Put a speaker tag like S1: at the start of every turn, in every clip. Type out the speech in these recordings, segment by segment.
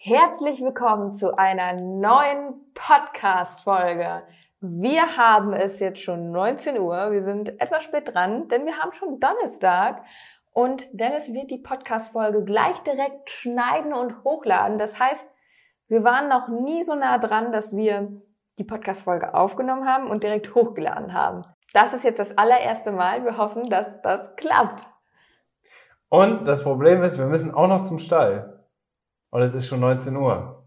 S1: Herzlich willkommen zu einer neuen Podcast-Folge. Wir haben es jetzt schon 19 Uhr. Wir sind etwas spät dran, denn wir haben schon Donnerstag. Und Dennis wird die Podcast-Folge gleich direkt schneiden und hochladen. Das heißt, wir waren noch nie so nah dran, dass wir die Podcast-Folge aufgenommen haben und direkt hochgeladen haben. Das ist jetzt das allererste Mal. Wir hoffen, dass das klappt.
S2: Und das Problem ist, wir müssen auch noch zum Stall. Und es ist schon 19 Uhr.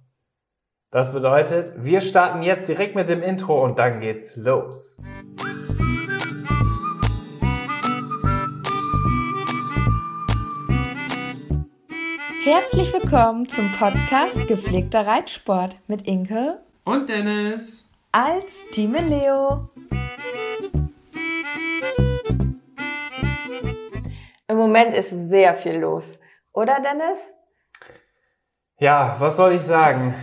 S2: Das bedeutet, wir starten jetzt direkt mit dem Intro und dann geht's los.
S3: Herzlich willkommen zum Podcast Gepflegter Reitsport mit Inke
S2: und Dennis
S3: als Team Leo.
S1: Im Moment ist sehr viel los, oder Dennis?
S2: Ja, was soll ich sagen,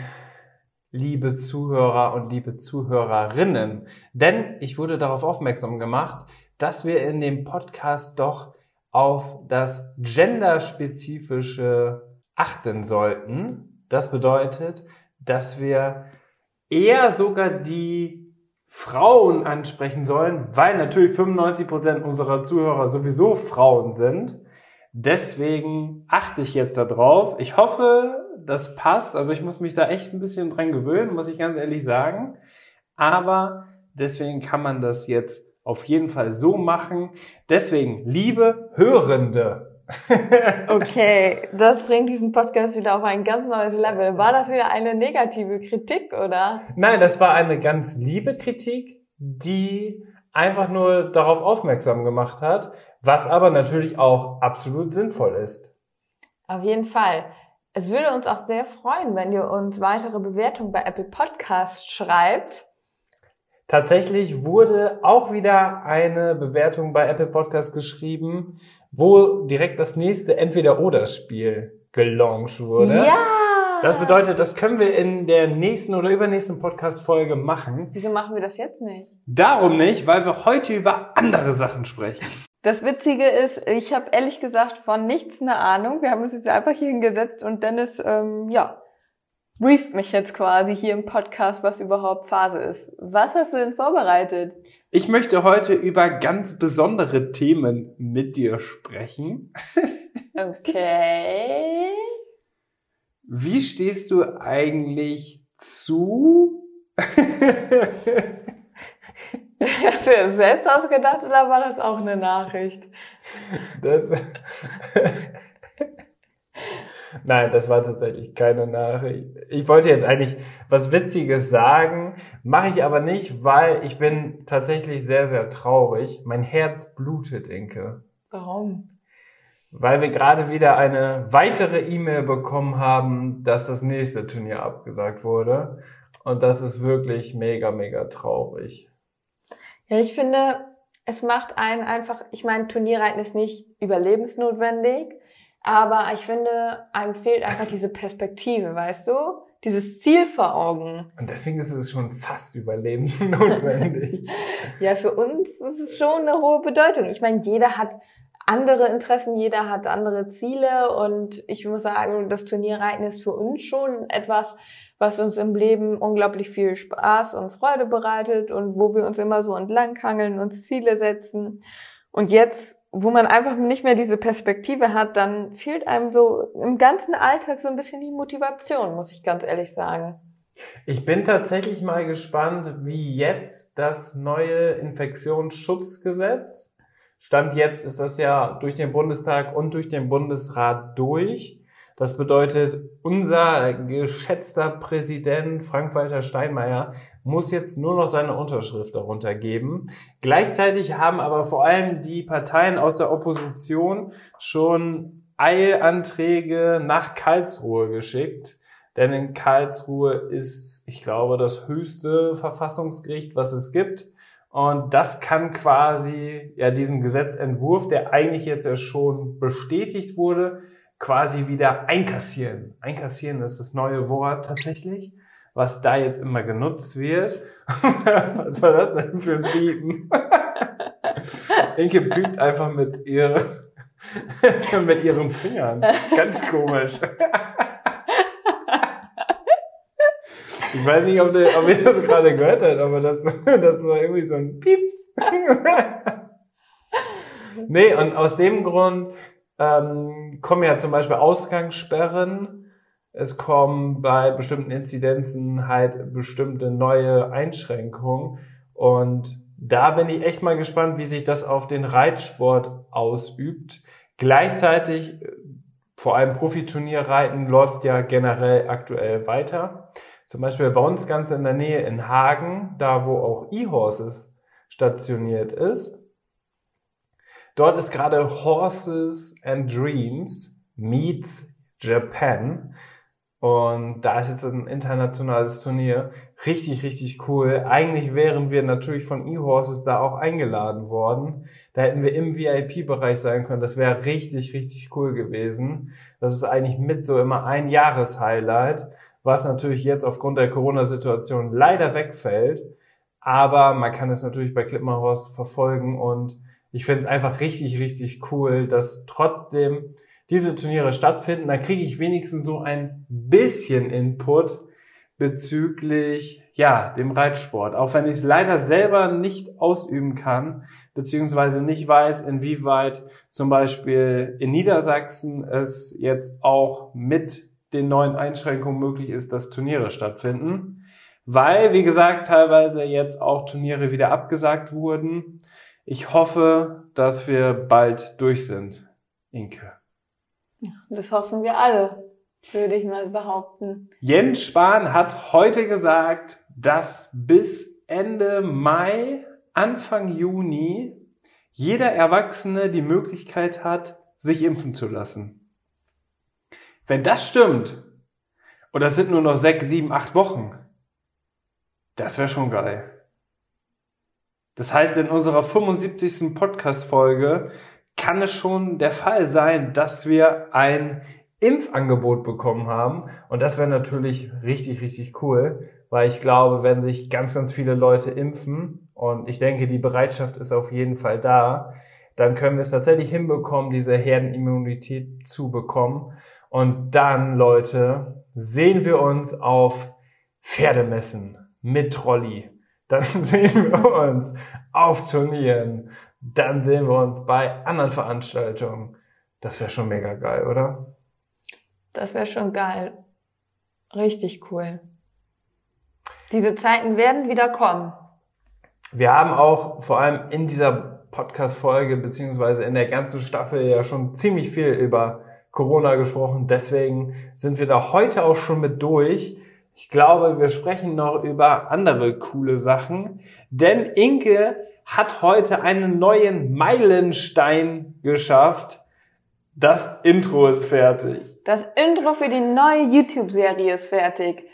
S2: liebe Zuhörer und liebe Zuhörerinnen? Denn ich wurde darauf aufmerksam gemacht, dass wir in dem Podcast doch auf das Genderspezifische achten sollten. Das bedeutet, dass wir eher sogar die Frauen ansprechen sollen, weil natürlich 95 Prozent unserer Zuhörer sowieso Frauen sind. Deswegen achte ich jetzt darauf. Ich hoffe, das passt. Also ich muss mich da echt ein bisschen dran gewöhnen, muss ich ganz ehrlich sagen. Aber deswegen kann man das jetzt auf jeden Fall so machen. Deswegen, liebe Hörende.
S1: okay, das bringt diesen Podcast wieder auf ein ganz neues Level. War das wieder eine negative Kritik, oder?
S2: Nein, das war eine ganz liebe Kritik, die einfach nur darauf aufmerksam gemacht hat, was aber natürlich auch absolut sinnvoll ist.
S1: Auf jeden Fall. Es würde uns auch sehr freuen, wenn ihr uns weitere Bewertungen bei Apple Podcast schreibt.
S2: Tatsächlich wurde auch wieder eine Bewertung bei Apple Podcast geschrieben, wo direkt das nächste Entweder-Oder-Spiel gelauncht wurde.
S1: Ja!
S2: Das bedeutet, das können wir in der nächsten oder übernächsten Podcast-Folge machen.
S1: Wieso machen wir das jetzt nicht?
S2: Darum nicht, weil wir heute über andere Sachen sprechen.
S1: Das Witzige ist, ich habe ehrlich gesagt von nichts eine Ahnung. Wir haben uns jetzt einfach hier hingesetzt und Dennis, ähm, ja, brieft mich jetzt quasi hier im Podcast, was überhaupt Phase ist. Was hast du denn vorbereitet?
S2: Ich möchte heute über ganz besondere Themen mit dir sprechen.
S1: Okay.
S2: Wie stehst du eigentlich zu
S1: Hast du das selbst ausgedacht oder war das auch eine Nachricht?
S2: Das. Nein, das war tatsächlich keine Nachricht. Ich wollte jetzt eigentlich was Witziges sagen, mache ich aber nicht, weil ich bin tatsächlich sehr, sehr traurig. Mein Herz blutet, Inke.
S1: Warum?
S2: Weil wir gerade wieder eine weitere E-Mail bekommen haben, dass das nächste Turnier abgesagt wurde. Und das ist wirklich mega, mega traurig.
S1: Ja, ich finde, es macht einen einfach, ich meine, Turnierreiten ist nicht überlebensnotwendig, aber ich finde, einem fehlt einfach diese Perspektive, weißt du? Dieses Ziel vor Augen.
S2: Und deswegen ist es schon fast überlebensnotwendig.
S1: ja, für uns ist es schon eine hohe Bedeutung. Ich meine, jeder hat andere Interessen, jeder hat andere Ziele und ich muss sagen, das Turnierreiten ist für uns schon etwas, was uns im Leben unglaublich viel Spaß und Freude bereitet und wo wir uns immer so entlanghangeln, uns Ziele setzen. Und jetzt, wo man einfach nicht mehr diese Perspektive hat, dann fehlt einem so im ganzen Alltag so ein bisschen die Motivation, muss ich ganz ehrlich sagen.
S2: Ich bin tatsächlich mal gespannt, wie jetzt das neue Infektionsschutzgesetz, Stand jetzt ist das ja durch den Bundestag und durch den Bundesrat durch. Das bedeutet, unser geschätzter Präsident Frank-Walter Steinmeier muss jetzt nur noch seine Unterschrift darunter geben. Gleichzeitig haben aber vor allem die Parteien aus der Opposition schon Eilanträge nach Karlsruhe geschickt, Denn in Karlsruhe ist, ich glaube, das höchste Verfassungsgericht, was es gibt. Und das kann quasi ja diesen Gesetzentwurf, der eigentlich jetzt ja schon bestätigt wurde, quasi wieder einkassieren. Einkassieren ist das neue Wort tatsächlich, was da jetzt immer genutzt wird. was war das denn für ein Piepen? Inke piept einfach mit ihre, mit ihren Fingern. Ganz komisch. Ich weiß nicht, ob, der, ob ihr das gerade gehört habt, aber das, das war irgendwie so ein Pieps. nee, und aus dem Grund ähm, kommen ja zum Beispiel Ausgangssperren. Es kommen bei bestimmten Inzidenzen halt bestimmte neue Einschränkungen. Und da bin ich echt mal gespannt, wie sich das auf den Reitsport ausübt. Gleichzeitig, vor allem Profiturnierreiten läuft ja generell aktuell weiter. Zum Beispiel bei uns ganz in der Nähe in Hagen, da wo auch E-Horses stationiert ist. Dort ist gerade Horses and Dreams meets Japan. Und da ist jetzt ein internationales Turnier. Richtig, richtig cool. Eigentlich wären wir natürlich von E-Horses da auch eingeladen worden. Da hätten wir im VIP-Bereich sein können. Das wäre richtig, richtig cool gewesen. Das ist eigentlich mit so immer ein Jahreshighlight was natürlich jetzt aufgrund der Corona-Situation leider wegfällt. Aber man kann es natürlich bei Klippenhorst verfolgen und ich finde es einfach richtig, richtig cool, dass trotzdem diese Turniere stattfinden. Da kriege ich wenigstens so ein bisschen Input bezüglich ja, dem Reitsport. Auch wenn ich es leider selber nicht ausüben kann, beziehungsweise nicht weiß, inwieweit zum Beispiel in Niedersachsen es jetzt auch mit den neuen Einschränkungen möglich ist, dass Turniere stattfinden. Weil, wie gesagt, teilweise jetzt auch Turniere wieder abgesagt wurden. Ich hoffe, dass wir bald durch sind. Inke.
S1: Das hoffen wir alle, würde ich mal behaupten.
S2: Jens Spahn hat heute gesagt, dass bis Ende Mai, Anfang Juni jeder Erwachsene die Möglichkeit hat, sich impfen zu lassen. Wenn das stimmt, und das sind nur noch sechs, sieben, acht Wochen, das wäre schon geil. Das heißt, in unserer 75. Podcast-Folge kann es schon der Fall sein, dass wir ein Impfangebot bekommen haben. Und das wäre natürlich richtig, richtig cool, weil ich glaube, wenn sich ganz, ganz viele Leute impfen, und ich denke, die Bereitschaft ist auf jeden Fall da, dann können wir es tatsächlich hinbekommen, diese Herdenimmunität zu bekommen. Und dann, Leute, sehen wir uns auf Pferdemessen mit Trolley. Dann sehen wir uns auf Turnieren. Dann sehen wir uns bei anderen Veranstaltungen. Das wäre schon mega geil, oder?
S1: Das wäre schon geil. Richtig cool. Diese Zeiten werden wieder kommen.
S2: Wir haben auch vor allem in dieser Podcast-Folge beziehungsweise in der ganzen Staffel ja schon ziemlich viel über Corona gesprochen. Deswegen sind wir da heute auch schon mit durch. Ich glaube, wir sprechen noch über andere coole Sachen, denn Inke hat heute einen neuen Meilenstein geschafft. Das Intro ist fertig.
S1: Das Intro für die neue YouTube-Serie ist fertig.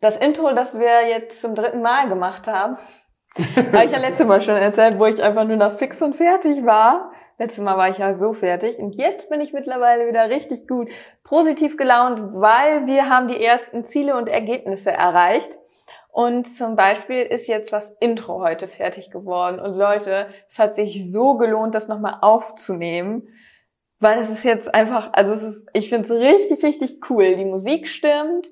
S1: Das Intro, das wir jetzt zum dritten Mal gemacht haben, habe ich ja letztes Mal schon erzählt, wo ich einfach nur noch fix und fertig war. Letztes Mal war ich ja so fertig und jetzt bin ich mittlerweile wieder richtig gut positiv gelaunt, weil wir haben die ersten Ziele und Ergebnisse erreicht. Und zum Beispiel ist jetzt das Intro heute fertig geworden. Und Leute, es hat sich so gelohnt, das nochmal aufzunehmen. Weil es ist jetzt einfach, also es ist, ich finde es richtig, richtig cool. Die Musik stimmt,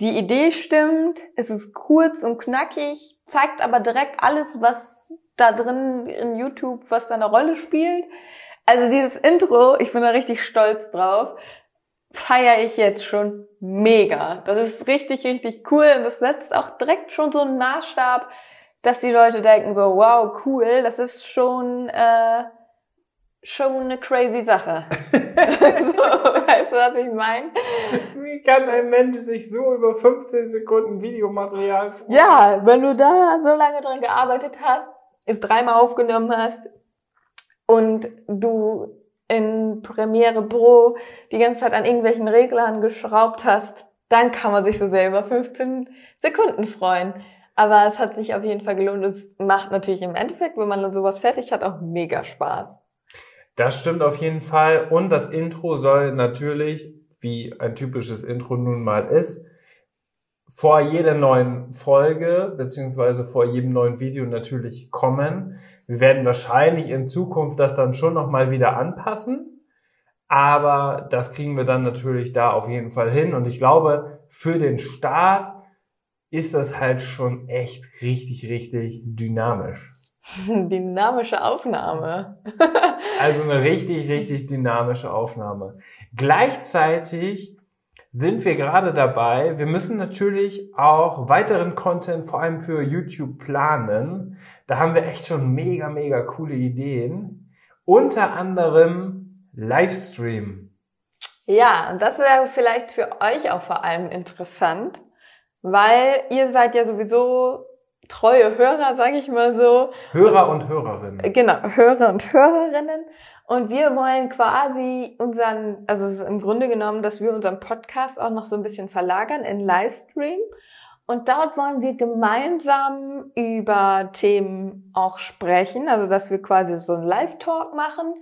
S1: die Idee stimmt, es ist kurz und knackig, zeigt aber direkt alles, was da drin in YouTube, was da eine Rolle spielt. Also dieses Intro, ich bin da richtig stolz drauf, feiere ich jetzt schon mega. Das ist richtig, richtig cool und das setzt auch direkt schon so einen Maßstab, dass die Leute denken so, wow, cool, das ist schon äh, schon eine crazy Sache. so, weißt du, was ich meine?
S2: Wie kann ein Mensch sich so über 15 Sekunden Videomaterial
S1: freuen? Ja, wenn du da so lange dran gearbeitet hast, es dreimal aufgenommen hast und du in Premiere Pro die ganze Zeit an irgendwelchen Reglern geschraubt hast, dann kann man sich so selber 15 Sekunden freuen. Aber es hat sich auf jeden Fall gelohnt. Es macht natürlich im Endeffekt, wenn man sowas fertig hat, auch mega Spaß.
S2: Das stimmt auf jeden Fall. Und das Intro soll natürlich, wie ein typisches Intro nun mal ist, vor jeder neuen Folge beziehungsweise vor jedem neuen Video natürlich kommen. Wir werden wahrscheinlich in Zukunft das dann schon nochmal wieder anpassen. Aber das kriegen wir dann natürlich da auf jeden Fall hin. Und ich glaube, für den Start ist das halt schon echt richtig, richtig dynamisch.
S1: Dynamische Aufnahme.
S2: also eine richtig, richtig dynamische Aufnahme. Gleichzeitig sind wir gerade dabei. Wir müssen natürlich auch weiteren Content vor allem für YouTube planen. Da haben wir echt schon mega, mega coole Ideen. Unter anderem Livestream.
S1: Ja, und das wäre vielleicht für euch auch vor allem interessant, weil ihr seid ja sowieso treue Hörer, sage ich mal so.
S2: Hörer und Hörerinnen.
S1: Genau, Hörer und Hörerinnen. Und wir wollen quasi unseren, also im Grunde genommen, dass wir unseren Podcast auch noch so ein bisschen verlagern in Livestream. Und dort wollen wir gemeinsam über Themen auch sprechen, also dass wir quasi so einen Live-Talk machen,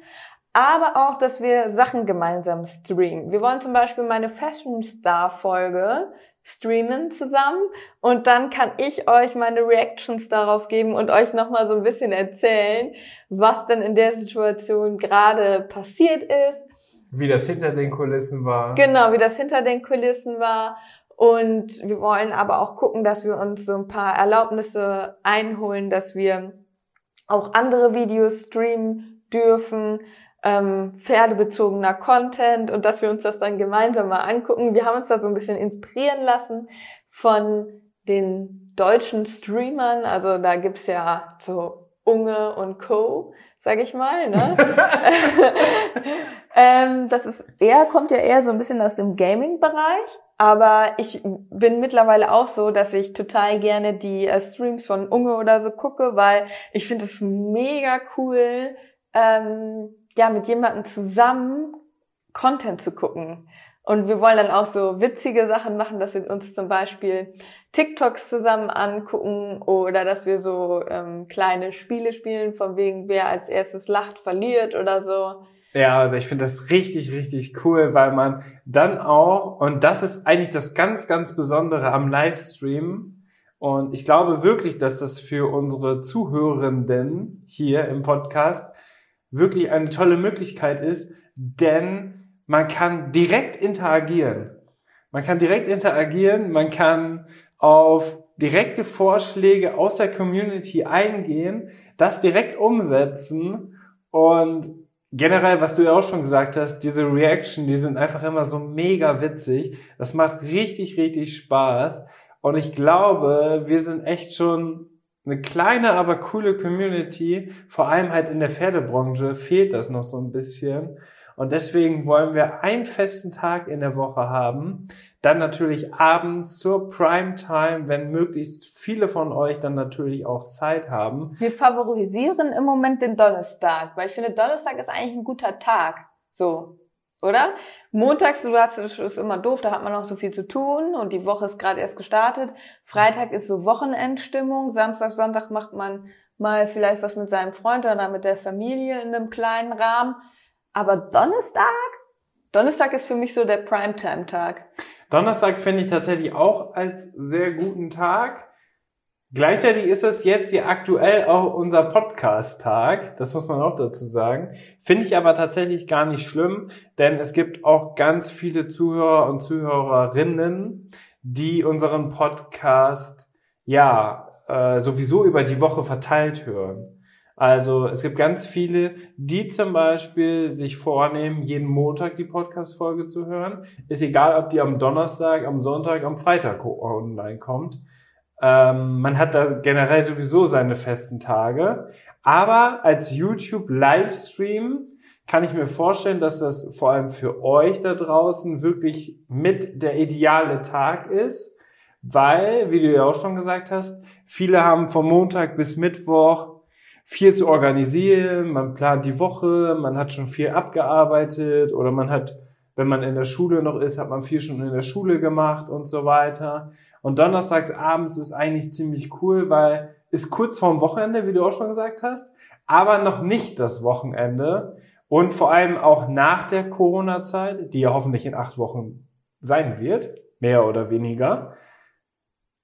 S1: aber auch, dass wir Sachen gemeinsam streamen. Wir wollen zum Beispiel meine Fashion Star Folge streamen zusammen und dann kann ich euch meine Reactions darauf geben und euch nochmal so ein bisschen erzählen, was denn in der Situation gerade passiert ist.
S2: Wie das hinter den Kulissen war.
S1: Genau, wie das hinter den Kulissen war. Und wir wollen aber auch gucken, dass wir uns so ein paar Erlaubnisse einholen, dass wir auch andere Videos streamen dürfen, ähm, pferdebezogener Content und dass wir uns das dann gemeinsam mal angucken. Wir haben uns da so ein bisschen inspirieren lassen von den deutschen Streamern. Also da gibt's ja so Unge und Co., sag ich mal. Ne? ähm, das ist eher, kommt ja eher so ein bisschen aus dem Gaming-Bereich. Aber ich bin mittlerweile auch so, dass ich total gerne die äh, Streams von Unge oder so gucke, weil ich finde es mega cool, ähm, ja, mit jemandem zusammen Content zu gucken. Und wir wollen dann auch so witzige Sachen machen, dass wir uns zum Beispiel TikToks zusammen angucken oder dass wir so ähm, kleine Spiele spielen, von wegen wer als erstes lacht, verliert oder so.
S2: Ja, also ich finde das richtig, richtig cool, weil man dann auch, und das ist eigentlich das ganz, ganz Besondere am Livestream, und ich glaube wirklich, dass das für unsere Zuhörenden hier im Podcast wirklich eine tolle Möglichkeit ist, denn man kann direkt interagieren. Man kann direkt interagieren, man kann auf direkte Vorschläge aus der Community eingehen, das direkt umsetzen und generell, was du ja auch schon gesagt hast, diese Reaction, die sind einfach immer so mega witzig. Das macht richtig, richtig Spaß. Und ich glaube, wir sind echt schon eine kleine, aber coole Community. Vor allem halt in der Pferdebranche fehlt das noch so ein bisschen. Und deswegen wollen wir einen festen Tag in der Woche haben. Dann natürlich abends zur Primetime, wenn möglichst viele von euch dann natürlich auch Zeit haben.
S1: Wir favorisieren im Moment den Donnerstag, weil ich finde, Donnerstag ist eigentlich ein guter Tag. So oder? Montags, du hast, ist immer doof, da hat man noch so viel zu tun und die Woche ist gerade erst gestartet. Freitag ist so Wochenendstimmung. Samstag, Sonntag macht man mal vielleicht was mit seinem Freund oder mit der Familie in einem kleinen Rahmen. Aber Donnerstag? Donnerstag ist für mich so der Primetime-Tag.
S2: Donnerstag finde ich tatsächlich auch als sehr guten Tag. Gleichzeitig ist das jetzt hier aktuell auch unser Podcast-Tag. Das muss man auch dazu sagen. Finde ich aber tatsächlich gar nicht schlimm, denn es gibt auch ganz viele Zuhörer und Zuhörerinnen, die unseren Podcast ja äh, sowieso über die Woche verteilt hören. Also es gibt ganz viele, die zum Beispiel sich vornehmen, jeden Montag die Podcast-Folge zu hören. Ist egal, ob die am Donnerstag, am Sonntag, am Freitag online kommt. Ähm, man hat da generell sowieso seine festen Tage. Aber als YouTube-Livestream kann ich mir vorstellen, dass das vor allem für euch da draußen wirklich mit der ideale Tag ist, weil, wie du ja auch schon gesagt hast, viele haben vom Montag bis Mittwoch viel zu organisieren, man plant die Woche, man hat schon viel abgearbeitet oder man hat wenn man in der Schule noch ist, hat man vier Stunden in der Schule gemacht und so weiter. Und donnerstags abends ist eigentlich ziemlich cool, weil ist kurz vorm Wochenende, wie du auch schon gesagt hast, aber noch nicht das Wochenende. Und vor allem auch nach der Corona-Zeit, die ja hoffentlich in acht Wochen sein wird, mehr oder weniger,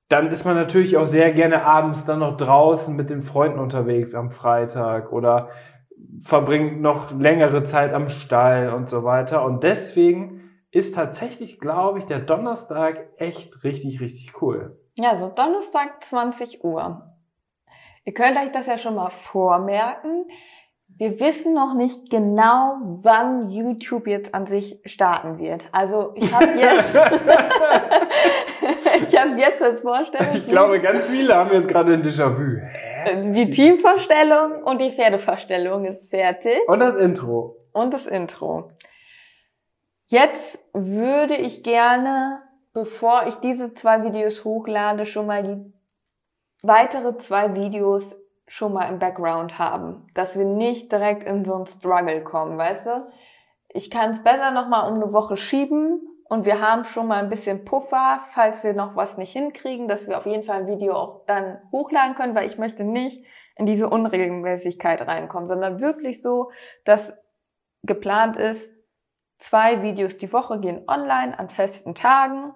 S2: dann ist man natürlich auch sehr gerne abends dann noch draußen mit den Freunden unterwegs am Freitag oder verbringt noch längere Zeit am Stall und so weiter. Und deswegen ist tatsächlich, glaube ich, der Donnerstag echt richtig, richtig cool.
S1: Ja, so Donnerstag 20 Uhr. Ihr könnt euch das ja schon mal vormerken. Wir wissen noch nicht genau, wann YouTube jetzt an sich starten wird. Also ich habe jetzt, ich habe jetzt das Vorstellung.
S2: Ich glaube, ganz viele haben jetzt gerade ein Déjà-vu.
S1: Die Teamvorstellung und die Pferdevorstellung ist fertig.
S2: Und das Intro.
S1: Und das Intro. Jetzt würde ich gerne, bevor ich diese zwei Videos hochlade, schon mal die weitere zwei Videos schon mal im Background haben, dass wir nicht direkt in so einen Struggle kommen, weißt du? Ich kann es besser nochmal um eine Woche schieben und wir haben schon mal ein bisschen Puffer, falls wir noch was nicht hinkriegen, dass wir auf jeden Fall ein Video auch dann hochladen können, weil ich möchte nicht in diese Unregelmäßigkeit reinkommen, sondern wirklich so, dass geplant ist, zwei Videos die Woche gehen online an festen Tagen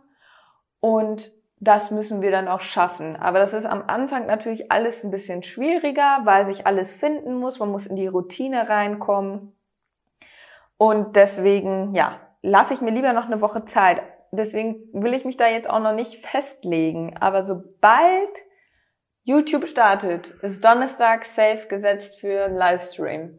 S1: und das müssen wir dann auch schaffen. Aber das ist am Anfang natürlich alles ein bisschen schwieriger, weil sich alles finden muss. Man muss in die Routine reinkommen. Und deswegen, ja, lasse ich mir lieber noch eine Woche Zeit. Deswegen will ich mich da jetzt auch noch nicht festlegen. Aber sobald YouTube startet, ist Donnerstag safe gesetzt für Livestream.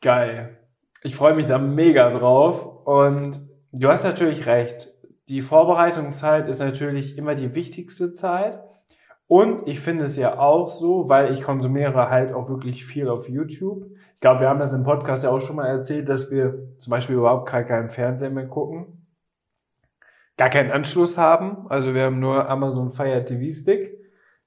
S2: Geil. Ich freue mich da mega drauf. Und du hast natürlich recht die Vorbereitungszeit ist natürlich immer die wichtigste Zeit. Und ich finde es ja auch so, weil ich konsumiere halt auch wirklich viel auf YouTube. Ich glaube, wir haben das im Podcast ja auch schon mal erzählt, dass wir zum Beispiel überhaupt gar keinen Fernseher mehr gucken. Gar keinen Anschluss haben. Also wir haben nur Amazon Fire TV Stick.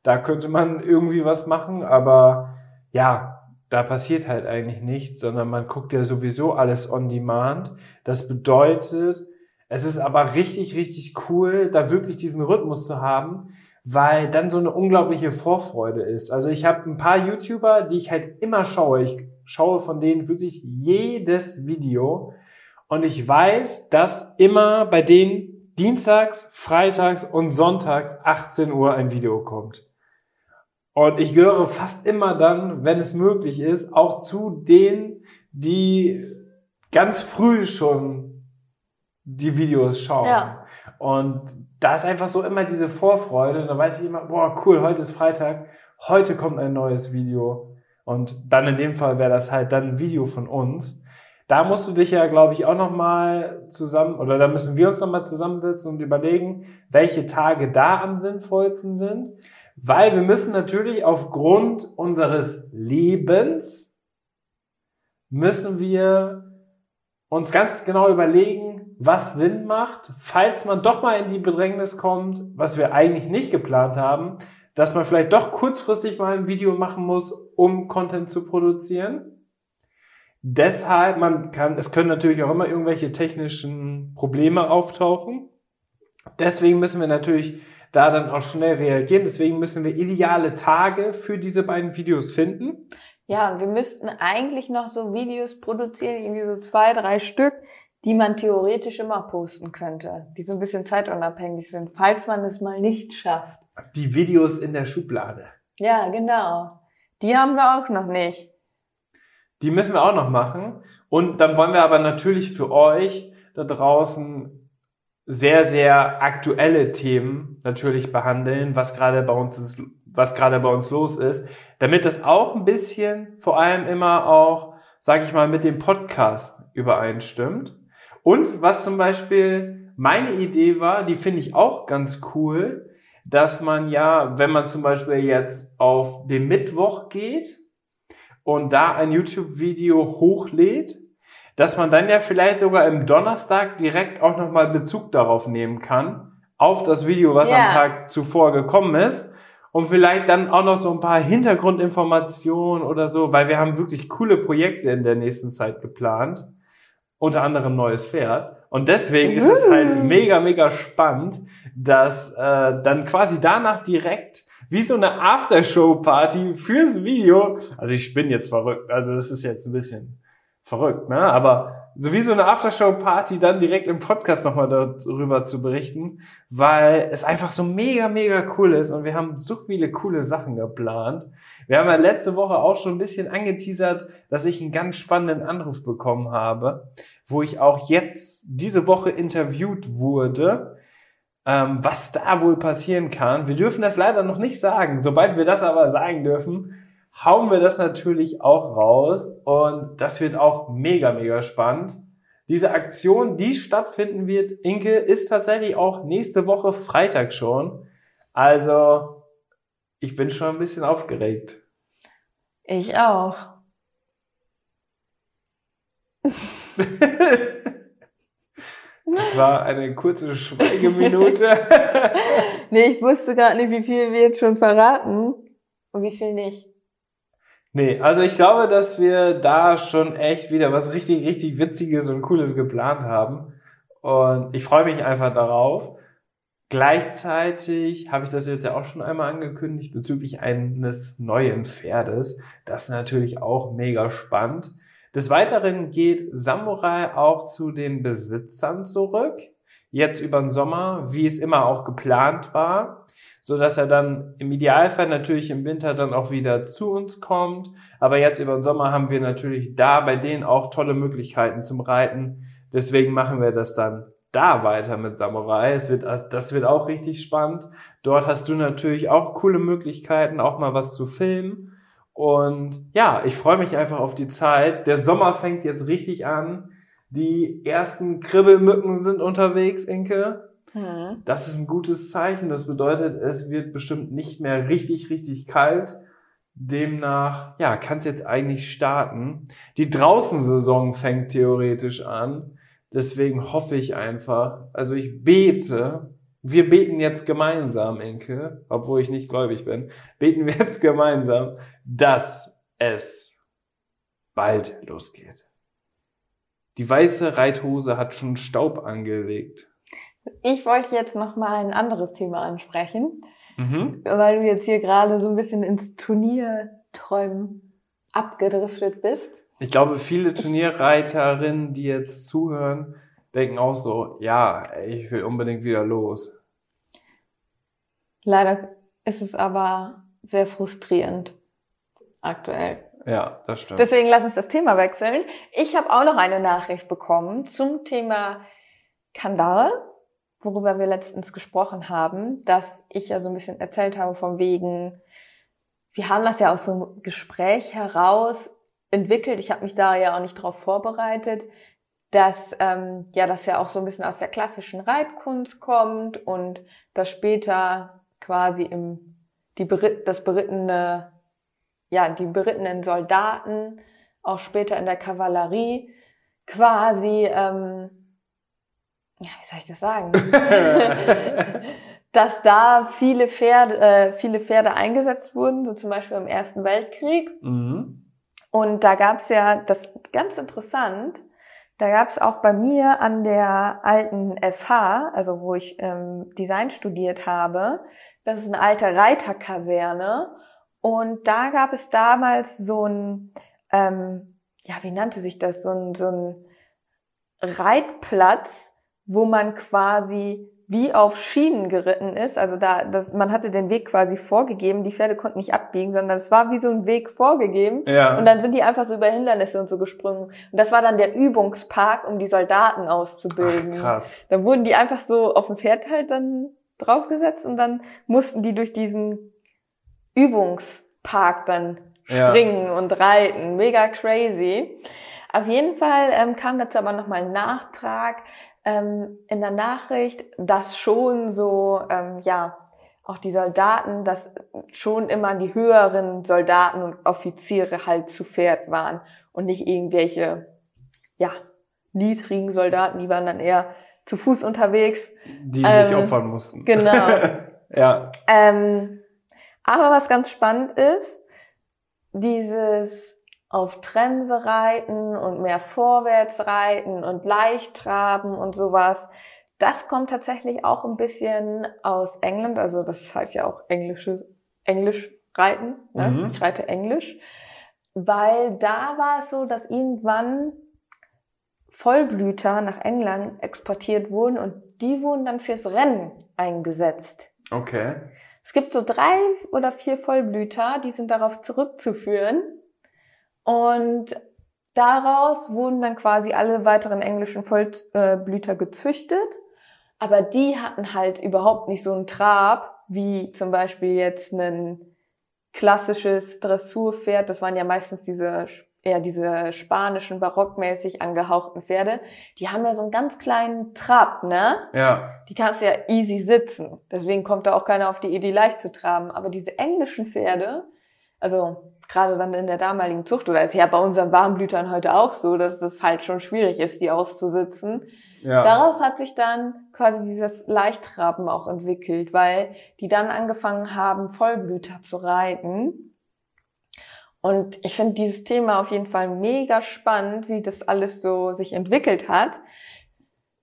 S2: Da könnte man irgendwie was machen, aber ja, da passiert halt eigentlich nichts, sondern man guckt ja sowieso alles on demand. Das bedeutet, es ist aber richtig, richtig cool, da wirklich diesen Rhythmus zu haben, weil dann so eine unglaubliche Vorfreude ist. Also ich habe ein paar YouTuber, die ich halt immer schaue. Ich schaue von denen wirklich jedes Video und ich weiß, dass immer bei denen dienstags, freitags und sonntags 18 Uhr ein Video kommt. Und ich gehöre fast immer dann, wenn es möglich ist, auch zu denen, die ganz früh schon die Videos schauen. Ja. Und da ist einfach so immer diese Vorfreude. Und da weiß ich immer, boah, cool, heute ist Freitag, heute kommt ein neues Video. Und dann in dem Fall wäre das halt dann ein Video von uns. Da musst du dich ja, glaube ich, auch nochmal zusammen, oder da müssen wir uns nochmal zusammensetzen und überlegen, welche Tage da am sinnvollsten sind. Weil wir müssen natürlich aufgrund unseres Lebens, müssen wir uns ganz genau überlegen, was Sinn macht, falls man doch mal in die Bedrängnis kommt, was wir eigentlich nicht geplant haben, dass man vielleicht doch kurzfristig mal ein Video machen muss, um Content zu produzieren. Deshalb, man kann, es können natürlich auch immer irgendwelche technischen Probleme auftauchen. Deswegen müssen wir natürlich da dann auch schnell reagieren. Deswegen müssen wir ideale Tage für diese beiden Videos finden.
S1: Ja, wir müssten eigentlich noch so Videos produzieren, irgendwie so zwei, drei Stück, die man theoretisch immer posten könnte, die so ein bisschen zeitunabhängig sind, falls man es mal nicht schafft.
S2: Die Videos in der Schublade.
S1: Ja, genau. Die haben wir auch noch nicht.
S2: Die müssen wir auch noch machen. Und dann wollen wir aber natürlich für euch da draußen sehr, sehr aktuelle Themen natürlich behandeln, was gerade bei uns ist, was gerade bei uns los ist, damit das auch ein bisschen vor allem immer auch, sag ich mal, mit dem Podcast übereinstimmt. Und was zum Beispiel meine Idee war, die finde ich auch ganz cool, dass man ja, wenn man zum Beispiel jetzt auf den Mittwoch geht und da ein YouTube-Video hochlädt, dass man dann ja vielleicht sogar im Donnerstag direkt auch nochmal Bezug darauf nehmen kann, auf das Video, was yeah. am Tag zuvor gekommen ist. Und vielleicht dann auch noch so ein paar Hintergrundinformationen oder so, weil wir haben wirklich coole Projekte in der nächsten Zeit geplant unter anderem neues Pferd. Und deswegen ist es halt mega, mega spannend, dass äh, dann quasi danach direkt wie so eine Aftershow-Party fürs Video. Also ich bin jetzt verrückt, also das ist jetzt ein bisschen verrückt, ne? Aber so wie so eine Aftershow-Party dann direkt im Podcast nochmal darüber zu berichten, weil es einfach so mega, mega cool ist und wir haben so viele coole Sachen geplant. Wir haben ja letzte Woche auch schon ein bisschen angeteasert, dass ich einen ganz spannenden Anruf bekommen habe, wo ich auch jetzt diese Woche interviewt wurde, ähm, was da wohl passieren kann. Wir dürfen das leider noch nicht sagen. Sobald wir das aber sagen dürfen, hauen wir das natürlich auch raus und das wird auch mega, mega spannend. Diese Aktion, die stattfinden wird, Inke, ist tatsächlich auch nächste Woche Freitag schon. Also, ich bin schon ein bisschen aufgeregt.
S1: Ich auch.
S2: Das war eine kurze Schweigeminute.
S1: nee, ich wusste gerade nicht, wie viel wir jetzt schon verraten und wie viel nicht.
S2: Nee, also ich glaube, dass wir da schon echt wieder was richtig, richtig Witziges und Cooles geplant haben. Und ich freue mich einfach darauf. Gleichzeitig habe ich das jetzt ja auch schon einmal angekündigt bezüglich eines neuen Pferdes. Das ist natürlich auch mega spannend. Des Weiteren geht Samurai auch zu den Besitzern zurück. Jetzt über den Sommer, wie es immer auch geplant war so dass er dann im Idealfall natürlich im Winter dann auch wieder zu uns kommt. Aber jetzt über den Sommer haben wir natürlich da bei denen auch tolle Möglichkeiten zum Reiten. Deswegen machen wir das dann da weiter mit Samurai. Es wird, das wird auch richtig spannend. Dort hast du natürlich auch coole Möglichkeiten, auch mal was zu filmen. Und ja, ich freue mich einfach auf die Zeit. Der Sommer fängt jetzt richtig an. Die ersten Kribbelmücken sind unterwegs, Inke. Mhm. Das ist ein gutes Zeichen. Das bedeutet, es wird bestimmt nicht mehr richtig, richtig kalt. Demnach, ja, kann es jetzt eigentlich starten. Die Draußensaison fängt theoretisch an. Deswegen hoffe ich einfach, also ich bete, wir beten jetzt gemeinsam, Enke, obwohl ich nicht gläubig bin, beten wir jetzt gemeinsam, dass es bald losgeht. Die weiße Reithose hat schon Staub angelegt.
S1: Ich wollte jetzt noch mal ein anderes Thema ansprechen, mhm. weil du jetzt hier gerade so ein bisschen ins Turnierträumen abgedriftet bist.
S2: Ich glaube, viele Turnierreiterinnen, die jetzt zuhören, denken auch so, ja, ich will unbedingt wieder los.
S1: Leider ist es aber sehr frustrierend aktuell.
S2: Ja, das stimmt.
S1: Deswegen lass uns das Thema wechseln. Ich habe auch noch eine Nachricht bekommen zum Thema Kandare worüber wir letztens gesprochen haben, dass ich ja so ein bisschen erzählt habe von wegen, wir haben das ja aus so einem Gespräch heraus entwickelt. Ich habe mich da ja auch nicht darauf vorbereitet, dass ähm, ja das ja auch so ein bisschen aus der klassischen Reitkunst kommt und dass später quasi im die Beritt, das berittene ja die berittenen Soldaten auch später in der Kavallerie quasi ähm, ja, wie soll ich das sagen? dass da viele Pferde, äh, viele Pferde eingesetzt wurden, so zum Beispiel im Ersten Weltkrieg. Mhm. Und da gab's ja, das ganz interessant, da gab's auch bei mir an der alten FH, also wo ich ähm, Design studiert habe, das ist eine alte Reiterkaserne. Und da gab es damals so ein, ähm, ja, wie nannte sich das, so ein, so ein Reitplatz, wo man quasi wie auf Schienen geritten ist. Also da, das, man hatte den Weg quasi vorgegeben. Die Pferde konnten nicht abbiegen, sondern es war wie so ein Weg vorgegeben. Ja. Und dann sind die einfach so über Hindernisse und so gesprungen. Und das war dann der Übungspark, um die Soldaten auszubilden. Ach, krass. Da wurden die einfach so auf dem Pferd halt dann draufgesetzt und dann mussten die durch diesen Übungspark dann springen ja. und reiten. Mega crazy. Auf jeden Fall ähm, kam dazu aber nochmal ein Nachtrag, ähm, in der Nachricht, dass schon so, ähm, ja, auch die Soldaten, dass schon immer die höheren Soldaten und Offiziere halt zu Pferd waren und nicht irgendwelche, ja, niedrigen Soldaten, die waren dann eher zu Fuß unterwegs.
S2: Die ähm, sich opfern mussten.
S1: Genau.
S2: ja.
S1: Ähm, aber was ganz spannend ist, dieses auf Trense reiten und mehr vorwärts reiten und leicht traben und sowas. Das kommt tatsächlich auch ein bisschen aus England, also das heißt ja auch englische, Englisch reiten. Ne?
S2: Mhm.
S1: Ich reite Englisch, weil da war es so, dass irgendwann Vollblüter nach England exportiert wurden und die wurden dann fürs Rennen eingesetzt.
S2: Okay.
S1: Es gibt so drei oder vier Vollblüter, die sind darauf zurückzuführen. Und daraus wurden dann quasi alle weiteren englischen Vollblüter gezüchtet. Aber die hatten halt überhaupt nicht so einen Trab, wie zum Beispiel jetzt ein klassisches Dressurpferd. Das waren ja meistens diese eher diese spanischen, barockmäßig angehauchten Pferde, die haben ja so einen ganz kleinen Trab, ne?
S2: Ja.
S1: Die kannst du ja easy sitzen. Deswegen kommt da auch keiner auf die Idee, leicht zu traben. Aber diese englischen Pferde, also gerade dann in der damaligen Zucht, oder ist ja bei unseren Warmblütern heute auch so, dass es halt schon schwierig ist, die auszusitzen.
S2: Ja.
S1: Daraus hat sich dann quasi dieses Leichttraben auch entwickelt, weil die dann angefangen haben, Vollblüter zu reiten. Und ich finde dieses Thema auf jeden Fall mega spannend, wie das alles so sich entwickelt hat.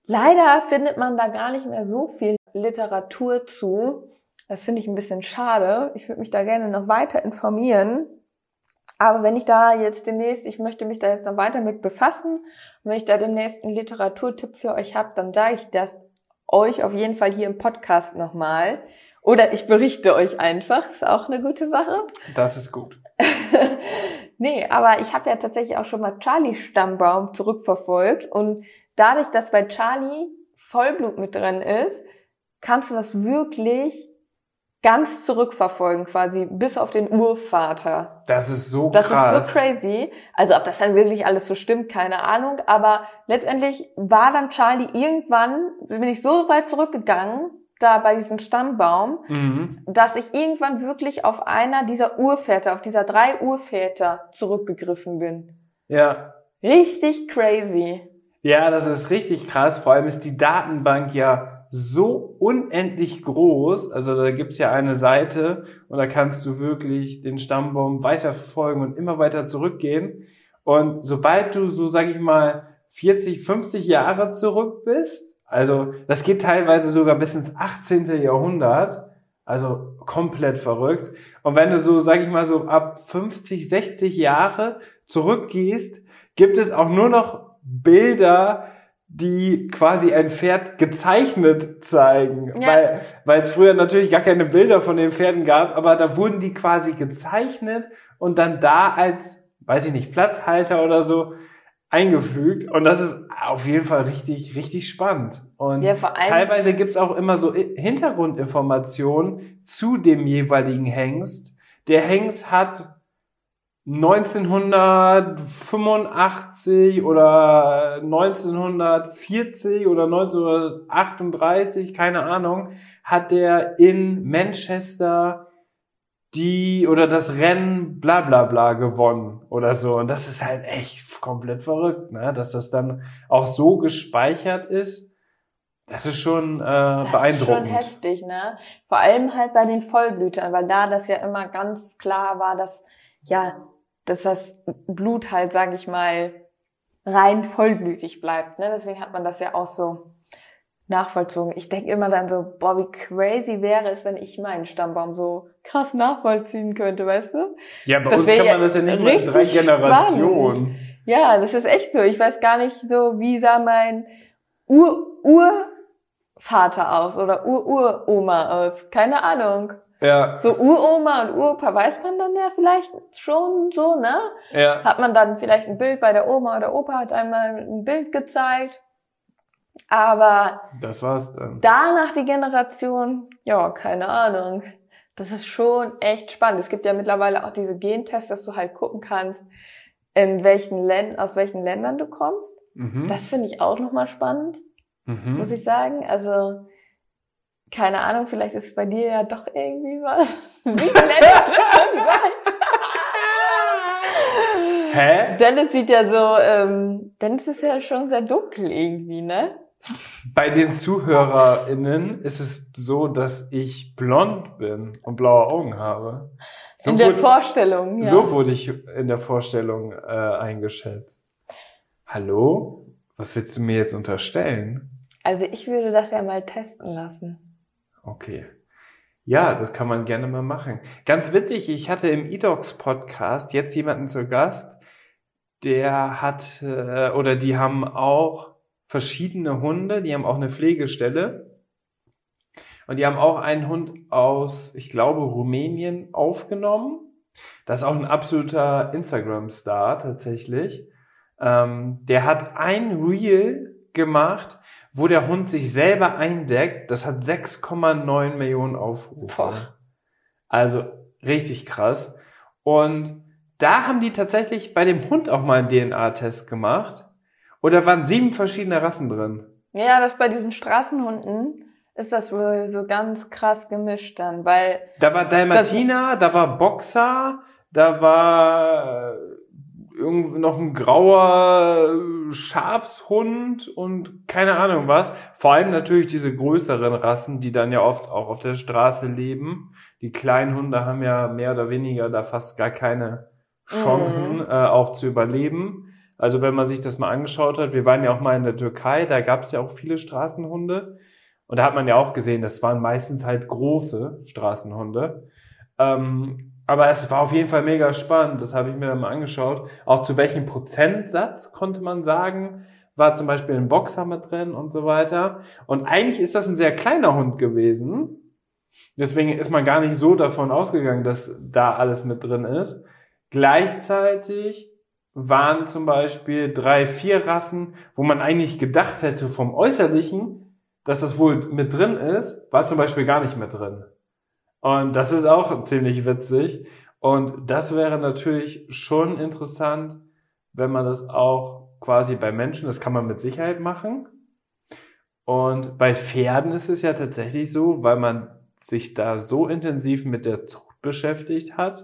S1: Leider findet man da gar nicht mehr so viel Literatur zu. Das finde ich ein bisschen schade. Ich würde mich da gerne noch weiter informieren. Aber wenn ich da jetzt demnächst, ich möchte mich da jetzt noch weiter mit befassen, und wenn ich da demnächst einen Literaturtipp für euch habe, dann sage ich das euch auf jeden Fall hier im Podcast nochmal. Oder ich berichte euch einfach, ist auch eine gute Sache.
S2: Das ist gut.
S1: nee, aber ich habe ja tatsächlich auch schon mal Charlie Stammbaum zurückverfolgt und dadurch, dass bei Charlie Vollblut mit drin ist, kannst du das wirklich ganz zurückverfolgen, quasi bis auf den Urvater.
S2: Das ist so
S1: Das
S2: krass.
S1: ist so crazy. Also ob das dann wirklich alles so stimmt, keine Ahnung. Aber letztendlich war dann Charlie irgendwann, bin ich so weit zurückgegangen, da bei diesem Stammbaum,
S2: Mhm.
S1: dass ich irgendwann wirklich auf einer dieser Urväter, auf dieser drei Urväter zurückgegriffen bin.
S2: Ja.
S1: Richtig crazy.
S2: Ja, das ist richtig krass. Vor allem ist die Datenbank ja so unendlich groß. Also da gibt's ja eine Seite und da kannst du wirklich den Stammbaum weiterverfolgen und immer weiter zurückgehen. Und sobald du so, sag ich mal, 40, 50 Jahre zurück bist, also das geht teilweise sogar bis ins 18. Jahrhundert, also komplett verrückt. Und wenn du so, sag ich mal, so ab 50, 60 Jahre zurückgehst, gibt es auch nur noch Bilder, die quasi ein Pferd gezeichnet zeigen,
S1: Ja.
S2: weil weil es früher natürlich gar keine Bilder von den Pferden gab, aber da wurden die quasi gezeichnet und dann da als, weiß ich nicht, Platzhalter oder so eingefügt und das ist auf jeden Fall richtig richtig spannend und
S1: Ja,
S2: teilweise gibt's auch immer so Hintergrundinformationen zu dem jeweiligen Hengst. Der Hengst hat 1985 oder 1940 oder 1938, keine Ahnung, hat der in Manchester die oder das Rennen bla bla bla gewonnen oder so. Und das ist halt echt komplett verrückt, ne? dass das dann auch so gespeichert ist. Das ist schon äh,
S1: Das
S2: beeindruckend.
S1: ist schon heftig, ne? Vor allem halt bei den Vollblütern, weil da das ja immer ganz klar war, dass, ja, dass das Blut halt, sag ich mal, rein vollblütig bleibt, ne? Deswegen hat man das ja auch so nachvollzogen. Ich denke immer dann so, boah, wie crazy wäre es, wenn ich meinen Stammbaum so krass nachvollziehen könnte, weißt du?
S2: ja, bei
S1: das
S2: uns kann man das ja nicht mal in drei Generationen.
S1: Ja, das ist echt so. Ich weiß gar nicht so, wie sah mein Ur Urvater aus oder Ur-Uroma aus. Keine Ahnung.
S2: Ja,
S1: So Uroma und Uropa weiß man dann ja vielleicht schon so, ne?
S2: ja.
S1: Hat man dann vielleicht ein Bild bei der Oma oder Opa hat einmal ein Bild gezeigt. Aber
S2: Das war's dann.
S1: danach die Generation, ja, keine Ahnung. Das ist schon echt spannend. Es gibt ja mittlerweile auch diese Gentests, dass du halt gucken kannst, in welchen Ländern, aus welchen Ländern du kommst.
S2: Mhm.
S1: Das finde ich auch nochmal spannend,
S2: mhm.
S1: muss ich sagen. Also, keine Ahnung, vielleicht ist bei dir ja doch irgendwie was.
S2: Hä?
S1: Dennis sieht ja so, ähm, Dennis ist ja schon sehr dunkel irgendwie, ne?
S2: Bei den ZuhörerInnen ist es so, dass ich blond bin und blaue Augen habe. So
S1: in der
S2: wurde-
S1: Vorstellung, ja.
S2: So wurde ich in der Vorstellung äh, eingeschätzt. Hallo? Was willst du mir jetzt unterstellen?
S1: Also ich würde das ja mal testen lassen.
S2: Okay. Ja, das kann man gerne mal machen. Ganz witzig, ich hatte im eDocs Podcast jetzt jemanden zu Gast, der hat oder die haben auch verschiedene Hunde, die haben auch eine Pflegestelle. Und die haben auch einen Hund aus, ich glaube, Rumänien aufgenommen. Das ist auch ein absoluter Instagram-Star tatsächlich. Ähm, der hat ein Reel gemacht, wo der Hund sich selber eindeckt. Das hat 6,9 Millionen Aufrufe.
S1: Boah.
S2: Also richtig krass. Und da haben die tatsächlich bei dem Hund auch mal einen DNA-Test gemacht. Und da waren sieben verschiedene Rassen drin.
S1: Ja, das bei diesen Straßenhunden ist das wohl so ganz krass gemischt dann, weil
S2: Da war Dalmatiner, da war Boxer, da war äh, irgend noch ein grauer Schafshund und keine Ahnung was. Vor allem natürlich diese größeren Rassen, die dann ja oft auch auf der Straße leben. Die kleinen Hunde haben ja mehr oder weniger da fast gar keine Chancen, äh, auch zu überleben. Also wenn man sich das mal angeschaut hat, wir waren ja auch mal in der Türkei, da gab es ja auch viele Straßenhunde. Und da hat man ja auch gesehen, das waren meistens halt große Straßenhunde. Ähm, aber es war auf jeden Fall mega spannend, das habe ich mir dann mal angeschaut. Auch zu welchem Prozentsatz konnte man sagen, war zum Beispiel ein Boxer mit drin und so weiter. Und eigentlich ist das ein sehr kleiner Hund gewesen. Deswegen ist man gar nicht so davon ausgegangen, dass da alles mit drin ist. Gleichzeitig waren zum Beispiel drei, vier Rassen, wo man eigentlich gedacht hätte vom Äußerlichen, dass das wohl mit drin ist, war zum Beispiel gar nicht mit drin. Und das ist auch ziemlich witzig. Und das wäre natürlich schon interessant, wenn man das auch quasi bei Menschen, das kann man mit Sicherheit machen. Und bei Pferden ist es ja tatsächlich so, weil man sich da so intensiv mit der Zucht beschäftigt hat,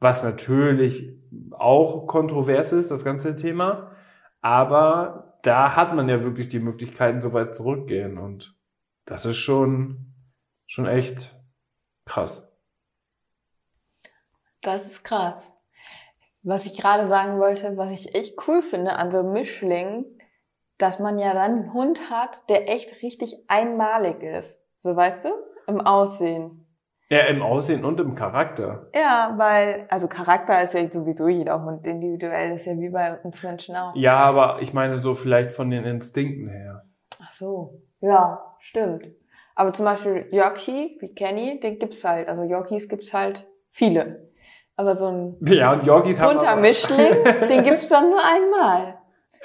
S2: was natürlich auch kontrovers ist, das ganze Thema. Aber da hat man ja wirklich die Möglichkeiten, so weit zurückgehen. Und das ist schon, schon echt krass.
S1: Das ist krass. Was ich gerade sagen wollte, was ich echt cool finde an so Mischlingen, dass man ja dann einen Hund hat, der echt richtig einmalig ist. So weißt du? Im Aussehen.
S2: Ja, im Aussehen und im Charakter.
S1: Ja, weil, also Charakter ist ja sowieso jeder Hund individuell, ist ja wie bei uns Menschen auch.
S2: Ja, aber ich meine so vielleicht von den Instinkten her.
S1: Ach so. Ja, stimmt. Aber zum Beispiel Yorkie, wie Kenny, den gibt's halt. Also Yorkies gibt's halt viele. Aber so ein
S2: Ja, und Yorkies
S1: bunter Mischling, den gibt's dann nur einmal.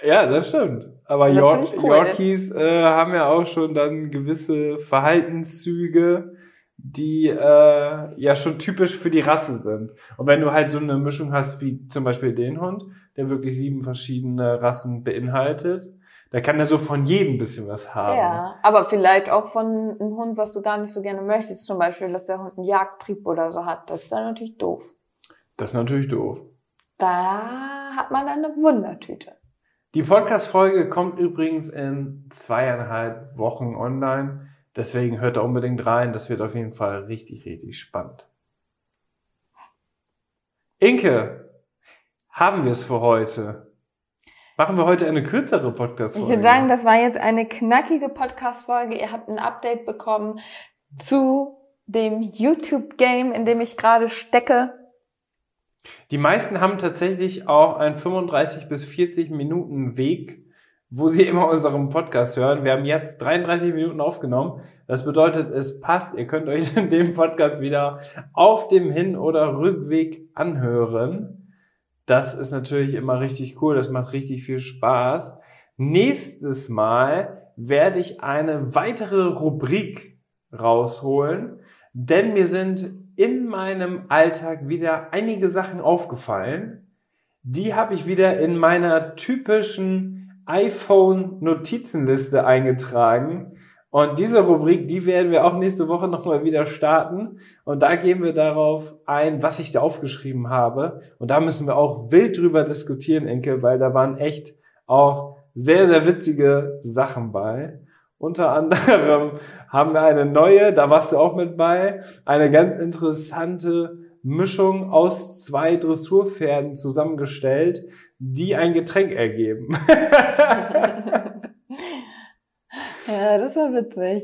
S2: Ja, das stimmt. Aber
S1: Das
S2: York
S1: cool.
S2: Yorkies äh, haben ja auch schon dann gewisse Verhaltenszüge, die äh, ja schon typisch für die Rasse sind. Und wenn du halt so eine Mischung hast wie zum Beispiel den Hund, der wirklich sieben verschiedene Rassen beinhaltet, da kann er so von jedem ein bisschen was haben.
S1: Ja, aber vielleicht auch von einem Hund, was du gar nicht so gerne möchtest. Zum Beispiel, dass der Hund einen Jagdtrieb oder so hat. Das ist dann natürlich doof.
S2: Das ist natürlich doof.
S1: Da hat man dann eine Wundertüte.
S2: Die Podcast-Folge kommt übrigens in zweieinhalb Wochen online. Deswegen hört da unbedingt rein. Das wird auf jeden Fall richtig, richtig spannend. Inke, haben wir es für heute? Machen wir heute eine kürzere
S1: Ich
S2: Podcast-Folge?
S1: würde sagen, das war jetzt eine knackige Podcast-Folge. Ihr habt ein Update bekommen zu dem YouTube-Game, in dem ich gerade stecke.
S2: Die meisten haben tatsächlich auch einen 35 bis 40 Minuten Weg, wo sie immer unseren Podcast hören. Wir haben jetzt 33 Minuten aufgenommen. Das bedeutet, es passt. Ihr könnt euch in dem Podcast wieder auf dem Hin- oder Rückweg anhören. Das ist natürlich immer richtig cool. Das macht richtig viel Spaß. Nächstes Mal werde ich eine weitere Rubrik rausholen, denn mir sind in meinem Alltag wieder einige Sachen aufgefallen. Die habe ich wieder in meiner typischen iPhone-Notizenliste eingetragen. Und diese Rubrik, die werden wir auch nächste Woche nochmal wieder starten. Und da gehen wir darauf ein, was ich da aufgeschrieben habe. Und da müssen wir auch wild drüber diskutieren, Enke, weil da waren echt auch sehr, sehr witzige Sachen bei. Unter anderem haben wir eine neue, da warst du auch mit bei, eine ganz interessante Mischung aus zwei Dressurpferden zusammengestellt, die ein Getränk ergeben.
S1: ja, das war witzig.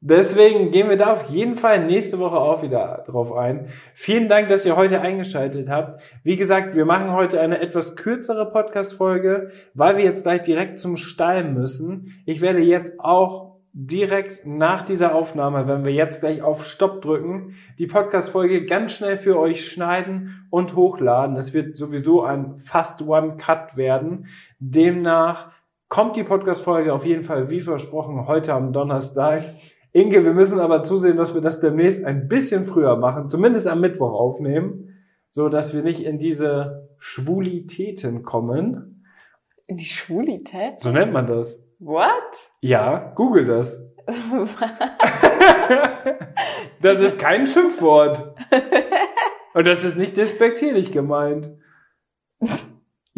S2: Deswegen gehen wir da auf jeden Fall nächste Woche auch wieder drauf ein. Vielen Dank, dass ihr heute eingeschaltet habt. Wie gesagt, wir machen heute eine etwas kürzere Podcast-Folge, weil wir jetzt gleich direkt zum Stall müssen. Ich werde jetzt auch direkt nach dieser Aufnahme, wenn wir jetzt gleich auf Stopp drücken, die Podcast-Folge ganz schnell für euch schneiden und hochladen. Das wird sowieso ein fast One-Cut werden. Demnach kommt die Podcast-Folge auf jeden Fall wie versprochen heute am Donnerstag. Inge, wir müssen aber zusehen, dass wir das demnächst ein bisschen früher machen, zumindest am Mittwoch aufnehmen, so dass wir nicht in diese Schwulitäten kommen.
S1: In die Schwulität?
S2: So nennt man das.
S1: What?
S2: Ja, google das. das ist kein Schimpfwort. Und das ist nicht despektierlich gemeint.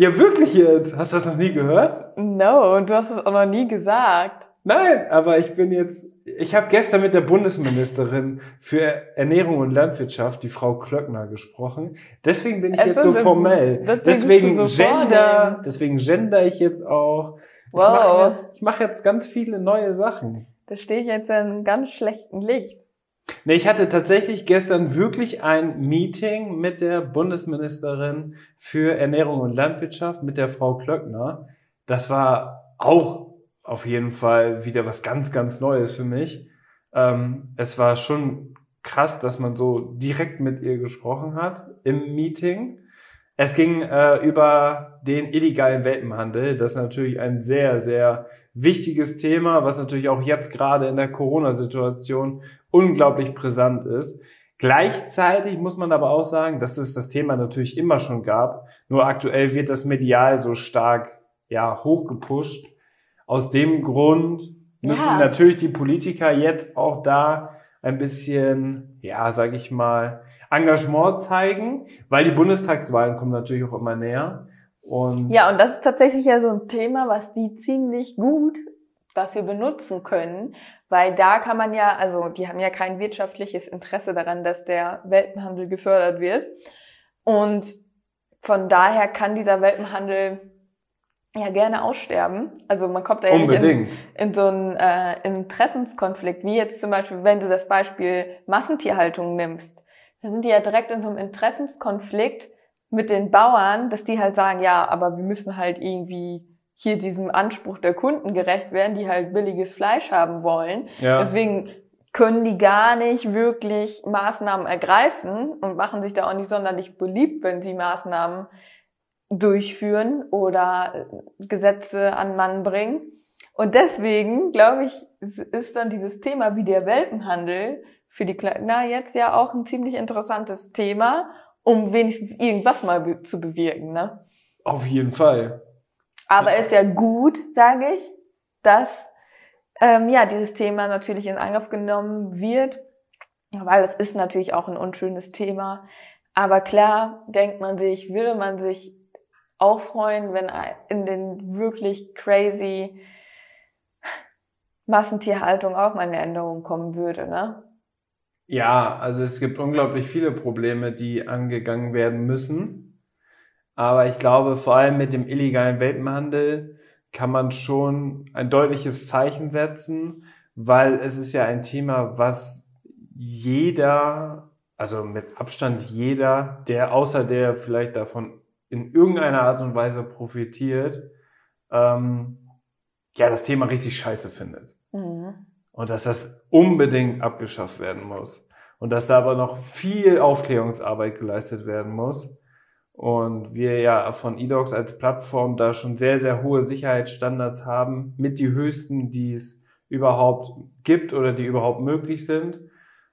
S2: Ja, wirklich jetzt. Hast du das noch nie gehört?
S1: No, und du hast es auch noch nie gesagt.
S2: Nein, aber ich bin jetzt, ich habe gestern mit der Bundesministerin für Ernährung und Landwirtschaft, die Frau Klöckner, gesprochen. Deswegen bin ich
S1: Also,
S2: jetzt so
S1: das-
S2: formell.
S1: deswegen
S2: Deswegen
S1: so
S2: gender,
S1: vornehm.
S2: deswegen gender ich jetzt auch. Ich
S1: Wow.
S2: mache jetzt, ich mach jetzt ganz viele neue Sachen.
S1: Da stehe ich jetzt in einem ganz schlechten Licht.
S2: Nee, ich hatte tatsächlich gestern wirklich ein Meeting mit der Bundesministerin für Ernährung und Landwirtschaft, mit der Frau Klöckner. Das war auch auf jeden Fall wieder was ganz, ganz Neues für mich. Ähm, es war schon krass, dass man so direkt mit ihr gesprochen hat im Meeting. Es ging äh, über den illegalen Welpenhandel. Das ist natürlich ein sehr, sehr wichtiges Thema, was natürlich auch jetzt gerade in der Corona-Situation unglaublich brisant ist. Gleichzeitig muss man aber auch sagen, dass es das Thema natürlich immer schon gab. Nur aktuell wird das medial so stark, ja, hochgepusht. Aus dem Grund müssen
S1: Ja.
S2: natürlich die Politiker jetzt auch da ein bisschen, ja, sag ich mal, Engagement zeigen, weil die Bundestagswahlen kommen natürlich auch immer näher. Und
S1: Ja, und das ist tatsächlich ja so ein Thema, was die ziemlich gut dafür benutzen können, weil da kann man ja, also die haben ja kein wirtschaftliches Interesse daran, dass der Welpenhandel gefördert wird. Und von daher kann dieser Welpenhandel ja gerne aussterben. Also man kommt da ja nicht in, in so einen äh, Interessenskonflikt, wie jetzt zum Beispiel, wenn du das Beispiel Massentierhaltung nimmst, dann sind die ja direkt in so einem Interessenskonflikt mit den Bauern, dass die halt sagen, ja, aber wir müssen halt irgendwie hier diesem Anspruch der Kunden gerecht werden, die halt billiges Fleisch haben wollen.
S2: Ja.
S1: Deswegen können die gar nicht wirklich Maßnahmen ergreifen und machen sich da auch nicht sonderlich beliebt, wenn sie Maßnahmen durchführen oder äh, Gesetze an Mann bringen. Und deswegen, glaube ich, ist dann dieses Thema wie der Welpenhandel für die Kleiner jetzt ja auch ein ziemlich interessantes Thema, um wenigstens irgendwas mal be zu bewirken. Ne?
S2: Auf jeden Fall.
S1: Aber ist ja gut, sage ich, dass ähm, ja dieses Thema natürlich in Angriff genommen wird, weil es ist natürlich auch ein unschönes Thema. Aber klar denkt man sich, würde man sich auch freuen, wenn in den wirklich crazy Massentierhaltung auch mal eine Änderung kommen würde, ne?
S2: Ja, also es gibt unglaublich viele Probleme, die angegangen werden müssen. Aber ich glaube, vor allem mit dem illegalen Welpenhandel kann man schon ein deutliches Zeichen setzen, weil es ist ja ein Thema, was jeder, also mit Abstand jeder, der außer der vielleicht davon in irgendeiner Art und Weise profitiert, ähm, ja, das Thema richtig scheiße findet. Und dass das unbedingt abgeschafft werden muss. Und dass da aber noch viel Aufklärungsarbeit geleistet werden muss. Und wir ja von eDocs als Plattform da schon sehr, sehr hohe Sicherheitsstandards haben, mit die höchsten, die es überhaupt gibt oder die überhaupt möglich sind.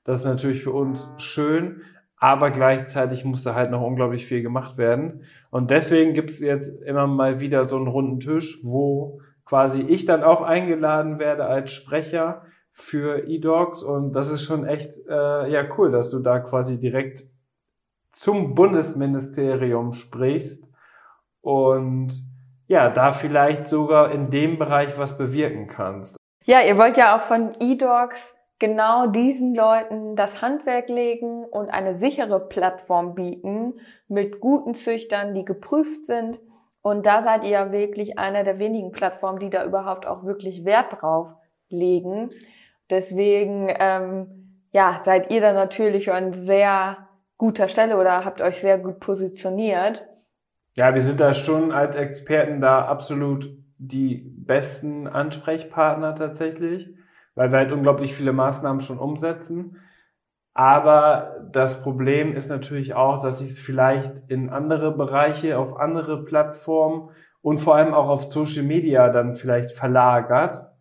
S2: Das ist natürlich für uns schön, aber gleichzeitig muss da halt noch unglaublich viel gemacht werden. Und deswegen gibt es jetzt immer mal wieder so einen runden Tisch, wo quasi ich dann auch eingeladen werde als Sprecher für eDocs und das ist schon echt äh, ja cool, dass du da quasi direkt zum Bundesministerium sprichst und ja, da vielleicht sogar in dem Bereich was bewirken kannst.
S1: Ja, ihr wollt ja auch von eDogs genau diesen Leuten das Handwerk legen und eine sichere Plattform bieten mit guten Züchtern, die geprüft sind. Und da seid ihr ja wirklich einer der wenigen Plattformen, die da überhaupt auch wirklich Wert drauf legen. Deswegen ähm, ja, seid ihr da natürlich an sehr guter Stelle oder habt euch sehr gut positioniert.
S2: Ja, wir sind da schon als Experten da absolut die besten Ansprechpartner tatsächlich, weil wir halt unglaublich viele Maßnahmen schon umsetzen. Aber das Problem ist natürlich auch, dass sich es vielleicht in andere Bereiche, auf andere Plattformen und vor allem auch auf Social Media dann vielleicht verlagert.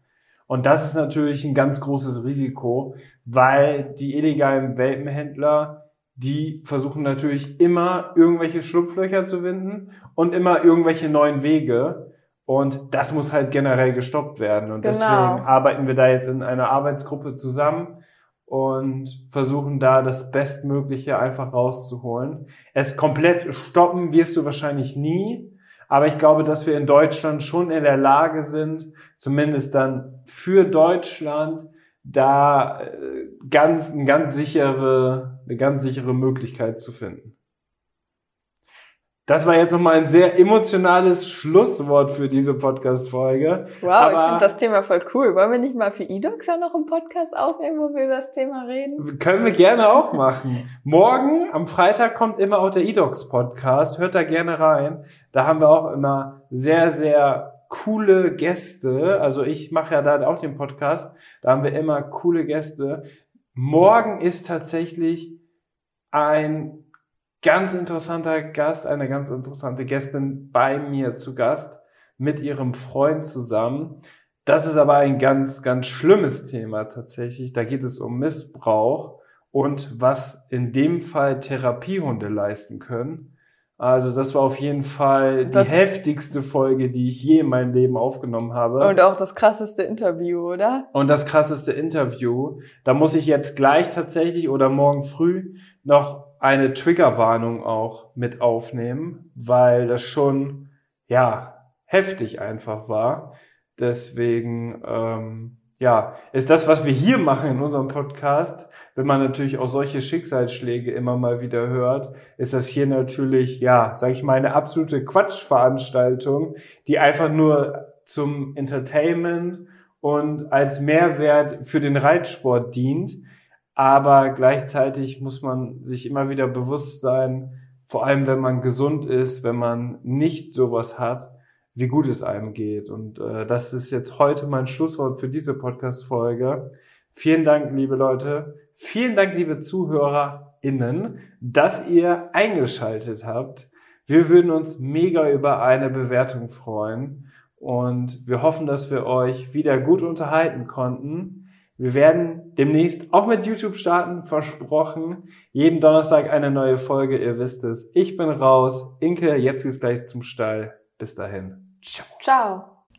S2: Und das ist natürlich ein ganz großes Risiko, weil die illegalen Welpenhändler, die versuchen natürlich immer irgendwelche Schlupflöcher zu finden und immer irgendwelche neuen Wege. Und das muss halt generell gestoppt werden. Und genau. deswegen arbeiten wir da jetzt in einer Arbeitsgruppe zusammen und versuchen da das Bestmögliche einfach rauszuholen. Es komplett stoppen wirst du wahrscheinlich nie, aber ich glaube, dass wir in Deutschland schon in der Lage sind, zumindest dann für Deutschland, da äh, ganz, eine ganz sichere, eine ganz sichere Möglichkeit zu finden. Das war jetzt nochmal ein sehr emotionales Schlusswort für diese Podcast-Folge.
S1: Wow, Aber ich finde das Thema voll cool. Wollen wir nicht mal für eDocs ja noch einen Podcast aufnehmen, wo wir über das Thema reden?
S2: Können wir gerne auch machen. Morgen, am Freitag, kommt immer auch der eDocs-Podcast. Hört da gerne rein. Da haben wir auch immer sehr, sehr coole Gäste. Also ich mache ja da auch den Podcast. Da haben wir immer coole Gäste. Morgen ist tatsächlich ein ganz interessanter Gast, eine ganz interessante Gästin bei mir zu Gast mit ihrem Freund zusammen. Das ist aber ein ganz, ganz schlimmes Thema tatsächlich. Da geht es um Missbrauch und was in dem Fall Therapiehunde leisten können. Also das war auf jeden Fall die das heftigste Folge, die ich je in meinem Leben aufgenommen habe.
S1: Und auch das krasseste Interview, oder?
S2: Und das krasseste Interview. Da muss ich jetzt gleich tatsächlich oder morgen früh noch eine Triggerwarnung auch mit aufnehmen, weil das schon, ja, heftig einfach war. Deswegen, ähm, ja, ist das, was wir hier machen in unserem Podcast, wenn man natürlich auch solche Schicksalsschläge immer mal wieder hört, ist das hier natürlich, ja, sage ich mal, eine absolute Quatschveranstaltung, die einfach nur zum Entertainment und als Mehrwert für den Reitsport dient. Aber gleichzeitig muss man sich immer wieder bewusst sein, vor allem wenn man gesund ist, wenn man nicht sowas hat, wie gut es einem geht. Und äh, das ist jetzt heute mein Schlusswort für diese Podcast-Folge. Vielen Dank, liebe Leute. Vielen Dank, liebe ZuhörerInnen, dass ihr eingeschaltet habt. Wir würden uns mega über eine Bewertung freuen. Und wir hoffen, dass wir euch wieder gut unterhalten konnten. Wir werden demnächst auch mit YouTube starten, versprochen. Jeden Donnerstag eine neue Folge, ihr wisst es. Ich bin raus. Inke, jetzt geht's gleich zum Stall. Bis dahin.
S1: Ciao. Ciao.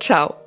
S3: Ciao.